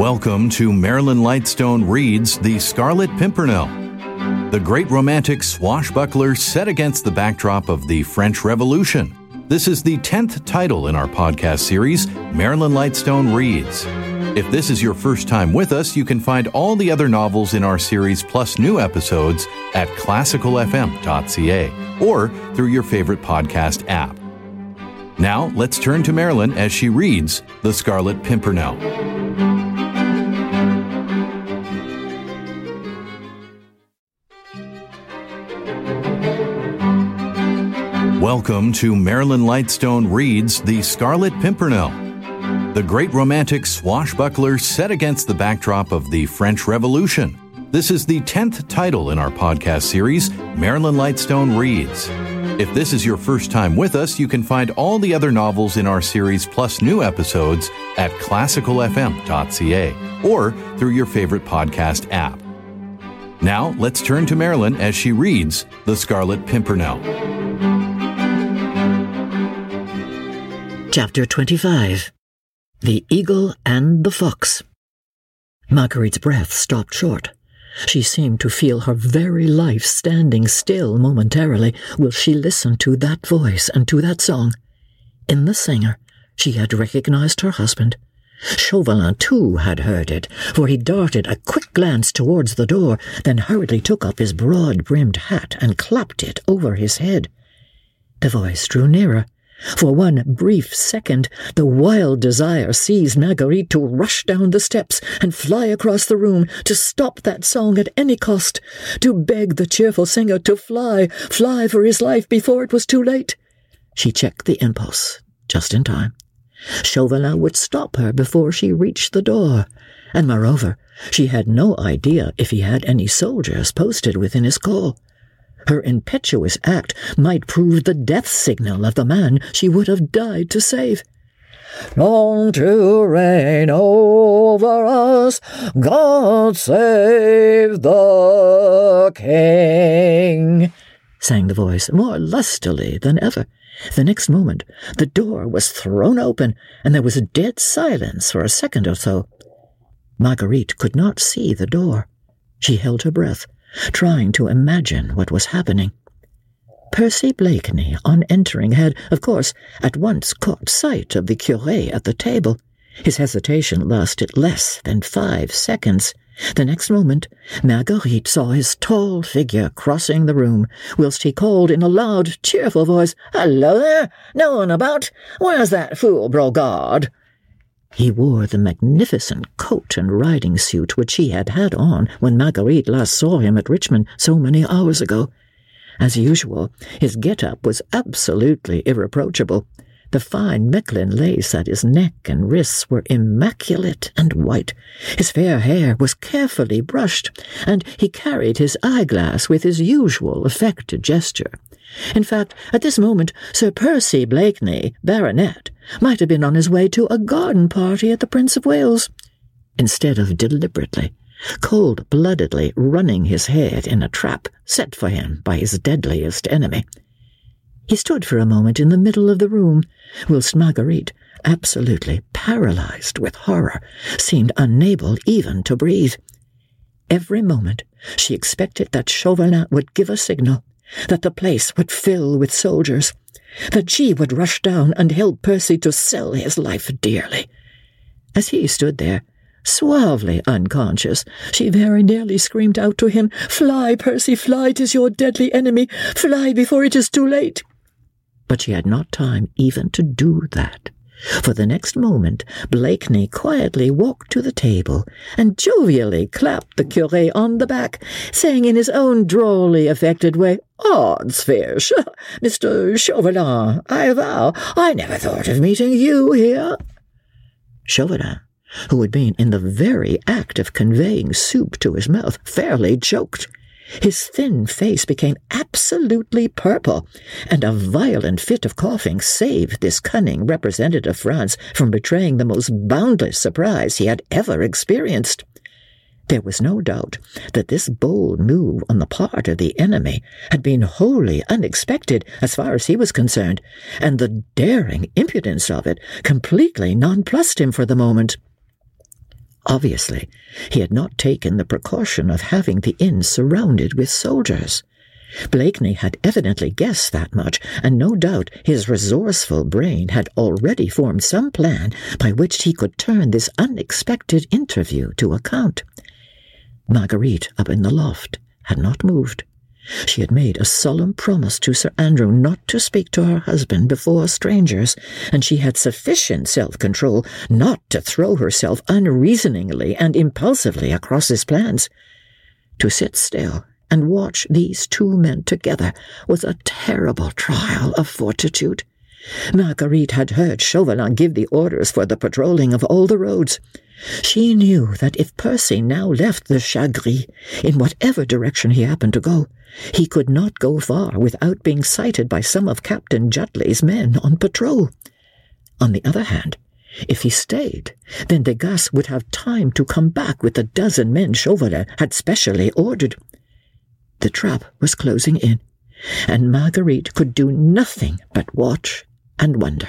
Welcome to Marilyn Lightstone Reads The Scarlet Pimpernel, the great romantic swashbuckler set against the backdrop of the French Revolution. This is the 10th title in our podcast series, Marilyn Lightstone Reads. If this is your first time with us, you can find all the other novels in our series plus new episodes at classicalfm.ca or through your favorite podcast app. Now, let's turn to Marilyn as she reads The Scarlet Pimpernel. Welcome to Marilyn Lightstone Reads The Scarlet Pimpernel, the great romantic swashbuckler set against the backdrop of the French Revolution. This is the 10th title in our podcast series, Marilyn Lightstone Reads. If this is your first time with us, you can find all the other novels in our series plus new episodes at classicalfm.ca or through your favorite podcast app. Now, let's turn to Marilyn as she reads The Scarlet Pimpernel. Chapter 25 The Eagle and the Fox. Marguerite's breath stopped short. She seemed to feel her very life standing still momentarily while she listened to that voice and to that song. In the singer, she had recognized her husband. Chauvelin, too, had heard it, for he darted a quick glance towards the door, then hurriedly took up his broad brimmed hat and clapped it over his head. The voice drew nearer. For one brief second, the wild desire seized Marguerite to rush down the steps and fly across the room, to stop that song at any cost, to beg the cheerful singer to fly, fly for his life before it was too late. She checked the impulse just in time. Chauvelin would stop her before she reached the door, and moreover, she had no idea if he had any soldiers posted within his call. Her impetuous act might prove the death signal of the man she would have died to save. Long to reign over us, God save the King, sang the voice more lustily than ever. The next moment, the door was thrown open, and there was a dead silence for a second or so. Marguerite could not see the door. She held her breath trying to imagine what was happening. Percy Blakeney, on entering, had, of course, at once caught sight of the curé at the table. His hesitation lasted less than five seconds. The next moment, Marguerite saw his tall figure crossing the room, whilst he called in a loud, cheerful voice, Hello there! No one about? Where's that fool Brogard? He wore the magnificent coat and riding suit which he had had on when Marguerite last saw him at Richmond so many hours ago. As usual, his get-up was absolutely irreproachable. The fine Mechlin lace at his neck and wrists were immaculate and white. His fair hair was carefully brushed, and he carried his eyeglass with his usual affected gesture. In fact, at this moment, Sir Percy Blakeney, Baronet, might have been on his way to a garden party at the Prince of Wales, instead of deliberately, cold-bloodedly running his head in a trap set for him by his deadliest enemy. He stood for a moment in the middle of the room, whilst Marguerite, absolutely paralyzed with horror, seemed unable even to breathe. Every moment she expected that Chauvelin would give a signal, that the place would fill with soldiers, that she would rush down and help Percy to sell his life dearly. As he stood there, suavely unconscious, she very nearly screamed out to him, Fly, Percy, fly, tis your deadly enemy, fly before it is too late. But she had not time even to do that. For the next moment, Blakeney quietly walked to the table and jovially clapped the curé on the back, saying in his own drolly affected way, Odds fish, Mr. Chauvelin, I vow, I never thought of meeting you here. Chauvelin, who had been in the very act of conveying soup to his mouth, fairly choked. His thin face became absolutely purple, and a violent fit of coughing saved this cunning representative of France from betraying the most boundless surprise he had ever experienced. There was no doubt that this bold move on the part of the enemy had been wholly unexpected as far as he was concerned, and the daring impudence of it completely nonplussed him for the moment. Obviously, he had not taken the precaution of having the inn surrounded with soldiers. Blakeney had evidently guessed that much, and no doubt his resourceful brain had already formed some plan by which he could turn this unexpected interview to account. Marguerite, up in the loft, had not moved. She had made a solemn promise to Sir Andrew not to speak to her husband before strangers, and she had sufficient self control not to throw herself unreasoningly and impulsively across his plans. To sit still and watch these two men together was a terrible trial of fortitude. Marguerite had heard Chauvelin give the orders for the patrolling of all the roads. She knew that if Percy now left the Chat Gris, in whatever direction he happened to go, he could not go far without being sighted by some of Captain Jutley's men on patrol. On the other hand, if he stayed, then Desgas would have time to come back with the dozen men Chauvelin had specially ordered. The trap was closing in, and Marguerite could do nothing but watch and wonder.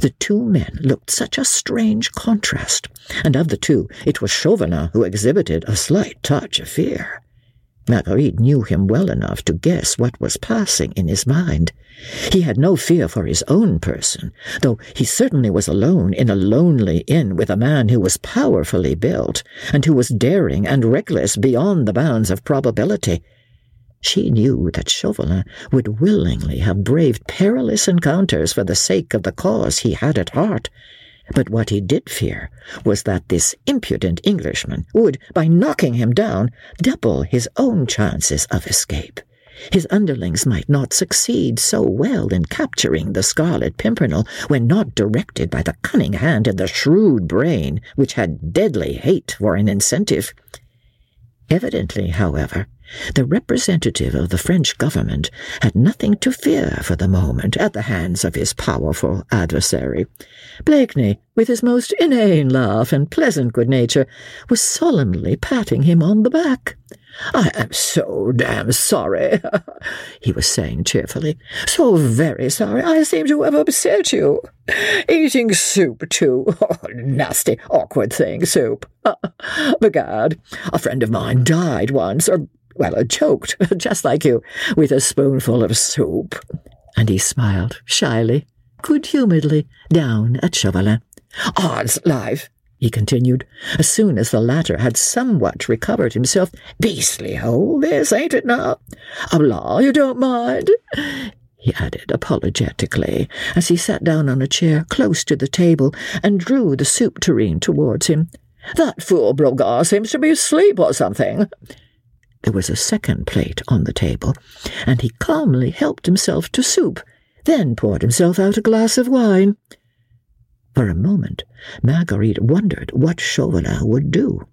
The two men looked such a strange contrast, and of the two it was Chauvelin who exhibited a slight touch of fear. Marguerite knew him well enough to guess what was passing in his mind. He had no fear for his own person, though he certainly was alone in a lonely inn with a man who was powerfully built, and who was daring and reckless beyond the bounds of probability. She knew that Chauvelin would willingly have braved perilous encounters for the sake of the cause he had at heart. But what he did fear was that this impudent Englishman would, by knocking him down, double his own chances of escape. His underlings might not succeed so well in capturing the Scarlet Pimpernel when not directed by the cunning hand and the shrewd brain which had deadly hate for an incentive. Evidently, however, the representative of the French government had nothing to fear for the moment at the hands of his powerful adversary. Blakeney, with his most inane laugh and pleasant good nature, was solemnly patting him on the back. I am so damn sorry, he was saying cheerfully. So very sorry. I seem to have upset you. Eating soup, too. Oh, nasty, awkward thing, soup. Begad, a friend of mine died once, or well, choked, just like you, with a spoonful of soup. And he smiled shyly, good humouredly, down at Chauvelin. Odds life, he continued, as soon as the latter had somewhat recovered himself. Beastly hole, this, ain't it now? Law, you don't mind? he added apologetically, as he sat down on a chair close to the table and drew the soup tureen towards him. That fool Brogard seems to be asleep or something. There was a second plate on the table, and he calmly helped himself to soup, then poured himself out a glass of wine. For a moment, Marguerite wondered what Chauvelin would do.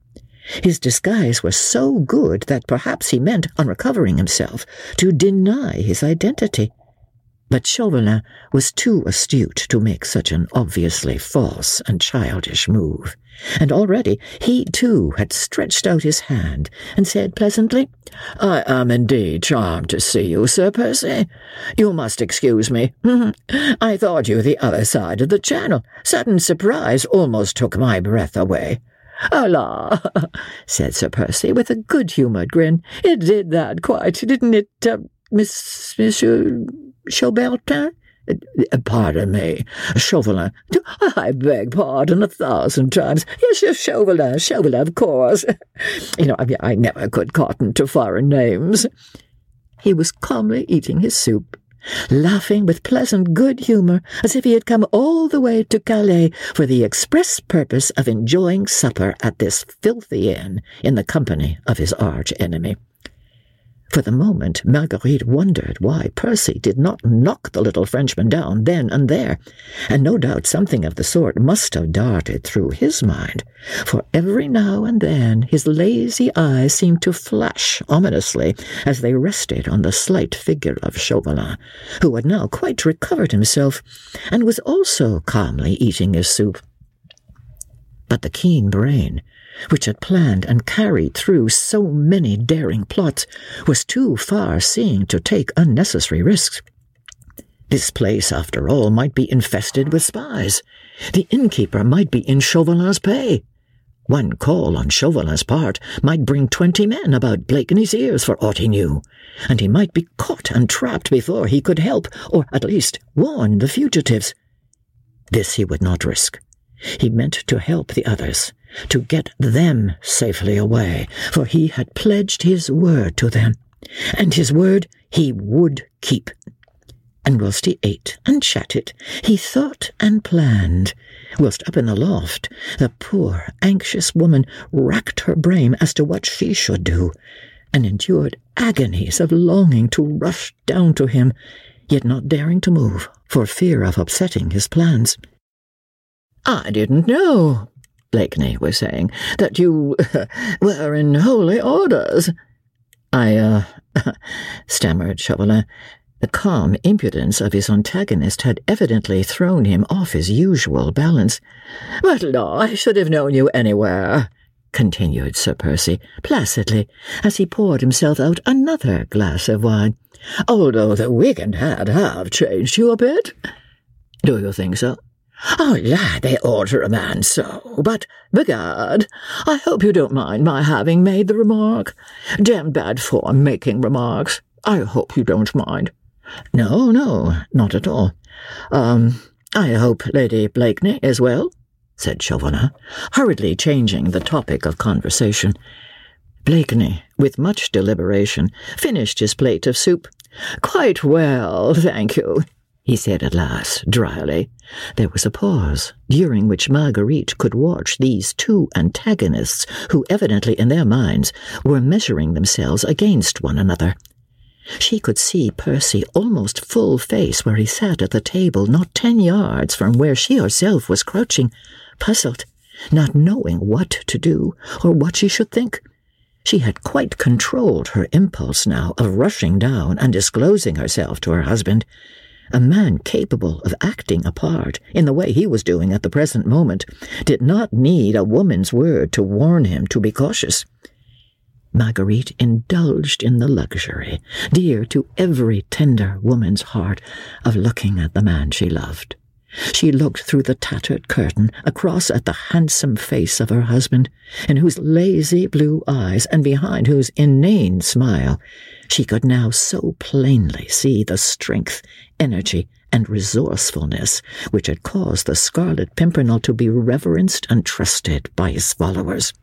His disguise was so good that perhaps he meant, on recovering himself, to deny his identity. But Chauvelin was too astute to make such an obviously false and childish move, and already he too had stretched out his hand and said pleasantly, I am indeed charmed to see you, Sir Percy. You must excuse me. I thought you the other side of the channel. Sudden surprise almost took my breath away. La, said Sir Percy with a good-humoured grin. It did that quite, didn't it, uh, Miss Monsieur Chaubertin? Uh, pardon me, Chauvelin. I beg pardon a thousand times. Yes, yes, Chauvelin, Chauvelin, of course. You know, I, mean, I never could cotton to foreign names. He was calmly eating his soup, laughing with pleasant good humour, as if he had come all the way to Calais for the express purpose of enjoying supper at this filthy inn in the company of his arch enemy. For the moment, Marguerite wondered why Percy did not knock the little Frenchman down then and there, and no doubt something of the sort must have darted through his mind, for every now and then his lazy eyes seemed to flash ominously as they rested on the slight figure of Chauvelin, who had now quite recovered himself, and was also calmly eating his soup. But the keen brain, which had planned and carried through so many daring plots, was too far seeing to take unnecessary risks. This place, after all, might be infested with spies. The innkeeper might be in Chauvelin's pay. One call on Chauvelin's part might bring twenty men about Blakeney's ears for aught he knew, and he might be caught and trapped before he could help, or at least warn the fugitives. This he would not risk. He meant to help the others, to get them safely away, for he had pledged his word to them, and his word he would keep and whilst he ate and chatted, he thought and planned. Whilst up in the loft, the poor, anxious woman racked her brain as to what she should do, and endured agonies of longing to rush down to him, yet not daring to move for fear of upsetting his plans. I didn't know, Blakeney was saying, that you were in holy orders. I, uh, stammered Chauvelin. The calm impudence of his antagonist had evidently thrown him off his usual balance. But law, I should have known you anywhere, continued Sir Percy, placidly, as he poured himself out another glass of wine, although the wig and hat have changed you a bit. Do you think so? Oh, lad, they alter a man so, but, begad, I hope you don't mind my having made the remark. Damned bad form making remarks. I hope you don't mind. No, no, not at all. Um, I hope Lady Blakeney is well, said Chauvelin, hurriedly changing the topic of conversation. Blakeney, with much deliberation, finished his plate of soup. Quite well, thank you, he said at last, dryly. There was a pause, during which Marguerite could watch these two antagonists, who evidently in their minds were measuring themselves against one another. She could see Percy almost full face where he sat at the table, not ten yards from where she herself was crouching, puzzled, not knowing what to do or what she should think. She had quite controlled her impulse now of rushing down and disclosing herself to her husband. A man capable of acting a part in the way he was doing at the present moment did not need a woman's word to warn him to be cautious. Marguerite indulged in the luxury, dear to every tender woman's heart, of looking at the man she loved. She looked through the tattered curtain across at the handsome face of her husband, in whose lazy blue eyes and behind whose inane smile she could now so plainly see the strength, energy, and resourcefulness which had caused the Scarlet Pimpernel to be reverenced and trusted by his followers.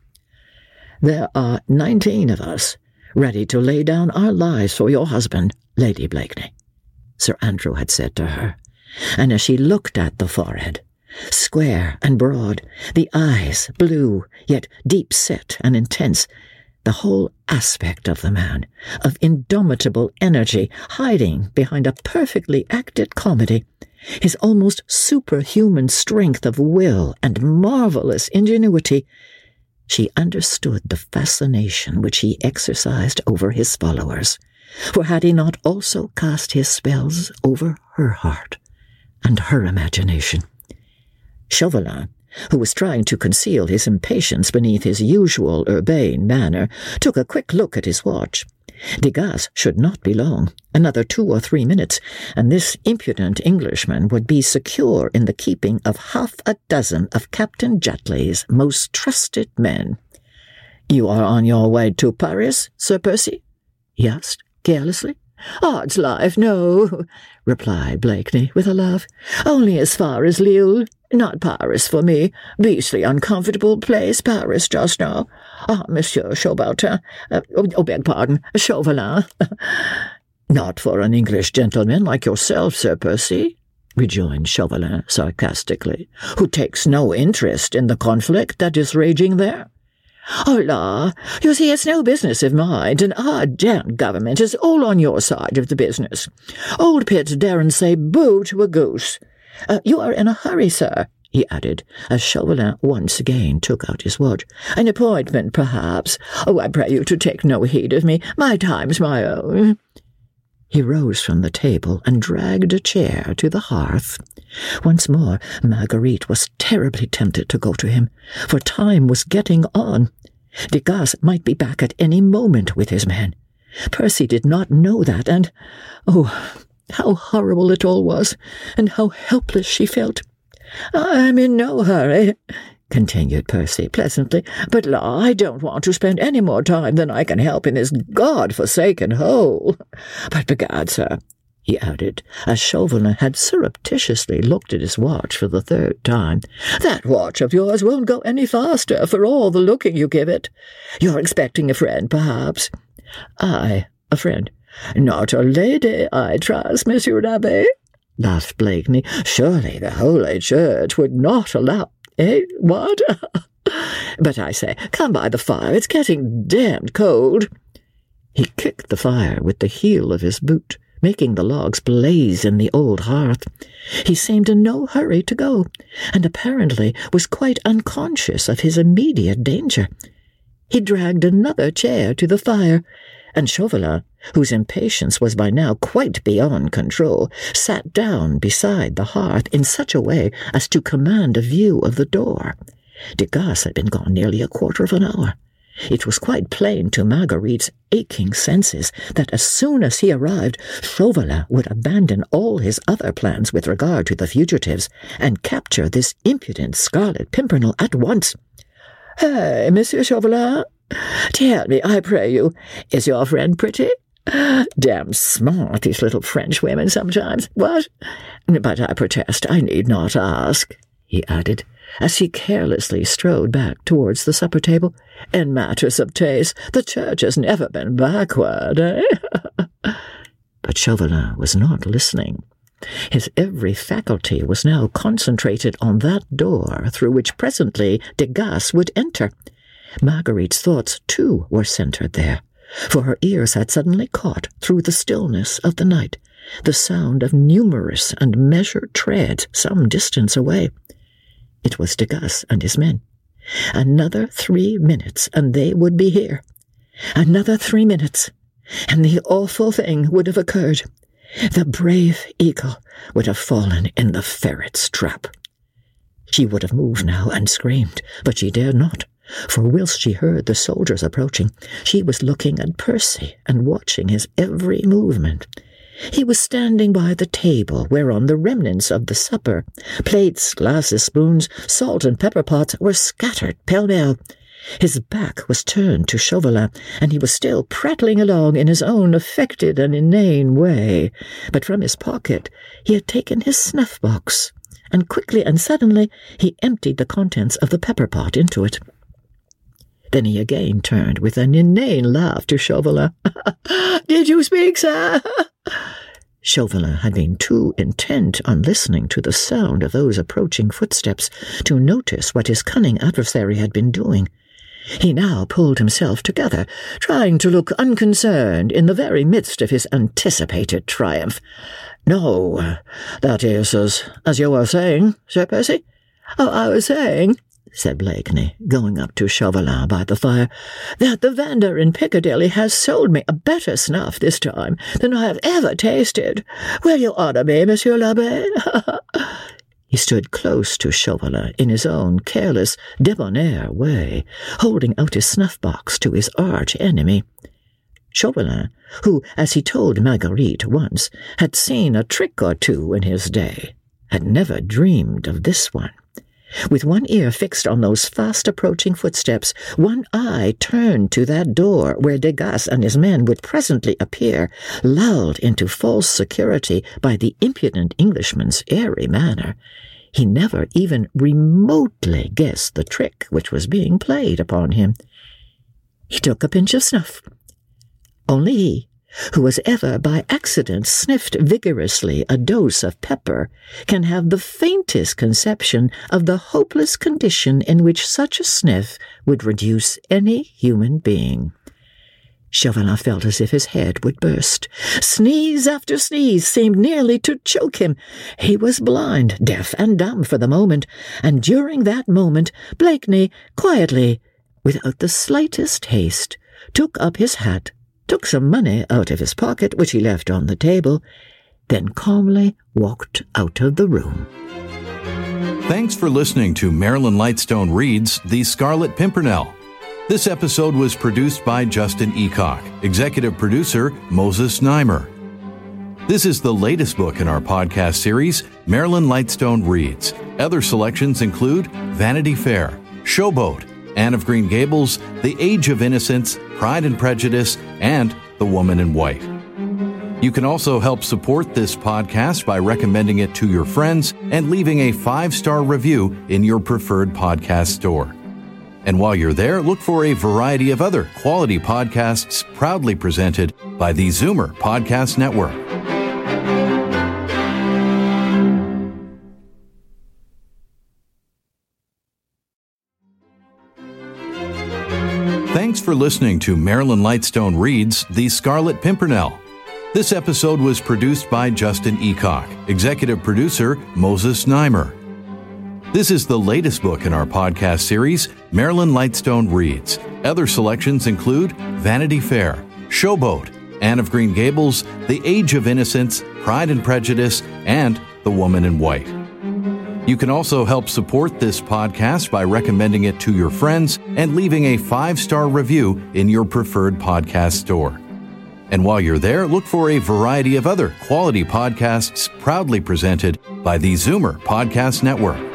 There are nineteen of us, ready to lay down our lives for your husband, Lady Blakeney, Sir Andrew had said to her, and as she looked at the forehead, square and broad, the eyes blue, yet deep set and intense, the whole aspect of the man, of indomitable energy, hiding behind a perfectly acted comedy, his almost superhuman strength of will and marvelous ingenuity, she understood the fascination which he exercised over his followers, for had he not also cast his spells over her heart and her imagination? Chauvelin, who was trying to conceal his impatience beneath his usual urbane manner, took a quick look at his watch. Desgas should not be long. Another two or three minutes, and this impudent Englishman would be secure in the keeping of half a dozen of Captain Jutley's most trusted men. You are on your way to Paris, Sir Percy? he asked, carelessly. Odds life, no, replied Blakeney with a laugh. Only as far as Lille. Not Paris for me. Beastly uncomfortable place, Paris, just now. Ah, Monsieur Chaubertin. Uh, oh, beg pardon, Chauvelin. Not for an English gentleman like yourself, Sir Percy, rejoined Chauvelin sarcastically, who takes no interest in the conflict that is raging there. Oh, la, you see, it's no business of mine, and our damned government is all on your side of the business. Old Pitt daren't say boo to a goose. Uh, you are in a hurry, sir, he added, as Chauvelin once again took out his watch. An appointment, perhaps. Oh, I pray you to take no heed of me. My time's my own. He rose from the table and dragged a chair to the hearth. Once more, Marguerite was terribly tempted to go to him, for time was getting on. Desgas might be back at any moment with his men. Percy did not know that, and, oh, how horrible it all was, and how helpless she felt. I'm in no hurry, continued Percy pleasantly, but law, I don't want to spend any more time than I can help in this god-forsaken hole. But begad, sir, he added, as Chauvelin had surreptitiously looked at his watch for the third time, that watch of yours won't go any faster for all the looking you give it. You're expecting a friend, perhaps? Ay, a friend. Not a lady, I trust, Monsieur l'Abbe? laughed Blakeney. Surely the Holy Church would not allow... Eh, what? but I say, come by the fire. It's getting damned cold. He kicked the fire with the heel of his boot making the logs blaze in the old hearth. He seemed in no hurry to go, and apparently was quite unconscious of his immediate danger. He dragged another chair to the fire, and Chauvelin, whose impatience was by now quite beyond control, sat down beside the hearth in such a way as to command a view of the door. Desgas had been gone nearly a quarter of an hour. It was quite plain to Marguerite's aching senses that as soon as he arrived, Chauvelin would abandon all his other plans with regard to the fugitives and capture this impudent Scarlet Pimpernel at once. Hey, Monsieur Chauvelin, tell me, I pray you, is your friend pretty? Damn smart, these little French women sometimes. What? But I protest, I need not ask, he added as he carelessly strode back towards the supper table. In matters of taste, the church has never been backward, eh? but Chauvelin was not listening. His every faculty was now concentrated on that door through which presently Desgas would enter. Marguerite's thoughts, too, were centred there, for her ears had suddenly caught, through the stillness of the night, the sound of numerous and measured treads some distance away. It was Desgas and his men. Another three minutes, and they would be here. Another three minutes, and the awful thing would have occurred. The brave eagle would have fallen in the ferret's trap. She would have moved now and screamed, but she dared not, for whilst she heard the soldiers approaching, she was looking at Percy and watching his every movement. He was standing by the table whereon the remnants of the supper, plates, glasses, spoons, salt and pepper pots, were scattered pell-mell. His back was turned to Chauvelin, and he was still prattling along in his own affected and inane way. But from his pocket he had taken his snuff-box, and quickly and suddenly he emptied the contents of the pepper pot into it. Then he again turned with an inane laugh to Chauvelin. Did you speak, sir? Chauvelin had been too intent on listening to the sound of those approaching footsteps to notice what his cunning adversary had been doing. He now pulled himself together, trying to look unconcerned in the very midst of his anticipated triumph. No, that is as, as you were saying, Sir Percy. Oh, I was saying, said Blakeney, going up to Chauvelin by the fire, that the vendor in Piccadilly has sold me a better snuff this time than I have ever tasted. Will you honour me, Monsieur l'Abbe? he stood close to Chauvelin in his own careless, debonair way, holding out his snuff-box to his arch enemy. Chauvelin, who, as he told Marguerite once, had seen a trick or two in his day, had never dreamed of this one. With one ear fixed on those fast approaching footsteps, one eye turned to that door where Desgas and his men would presently appear, lulled into false security by the impudent Englishman's airy manner, he never even remotely guessed the trick which was being played upon him. He took a pinch of snuff. Only he, who has ever by accident sniffed vigorously a dose of pepper can have the faintest conception of the hopeless condition in which such a sniff would reduce any human being. Chauvelin felt as if his head would burst. Sneeze after sneeze seemed nearly to choke him. He was blind, deaf, and dumb for the moment, and during that moment Blakeney quietly, without the slightest haste, took up his hat took some money out of his pocket, which he left on the table, then calmly walked out of the room. Thanks for listening to Marilyn Lightstone Reads The Scarlet Pimpernel. This episode was produced by Justin Eacock, executive producer Moses Znaimer. This is the latest book in our podcast series, Marilyn Lightstone Reads. Other selections include Vanity Fair, Showboat, Anne of Green Gables, The Age of Innocence, Pride and Prejudice, and The Woman in White. You can also help support this podcast by recommending it to your friends and leaving a five star review in your preferred podcast store. And while you're there, look for a variety of other quality podcasts proudly presented by the Zoomer Podcast Network. For listening to Marilyn Lightstone Reads The Scarlet Pimpernel. This episode was produced by Justin Eacock, executive producer Moses Znaimer. This is the latest book in our podcast series, Marilyn Lightstone Reads. Other selections include Vanity Fair, Showboat, Anne of Green Gables, The Age of Innocence, Pride and Prejudice, and The Woman in White. You can also help support this podcast by recommending it to your friends and leaving a five star review in your preferred podcast store. And while you're there, look for a variety of other quality podcasts proudly presented by the Zoomer Podcast Network.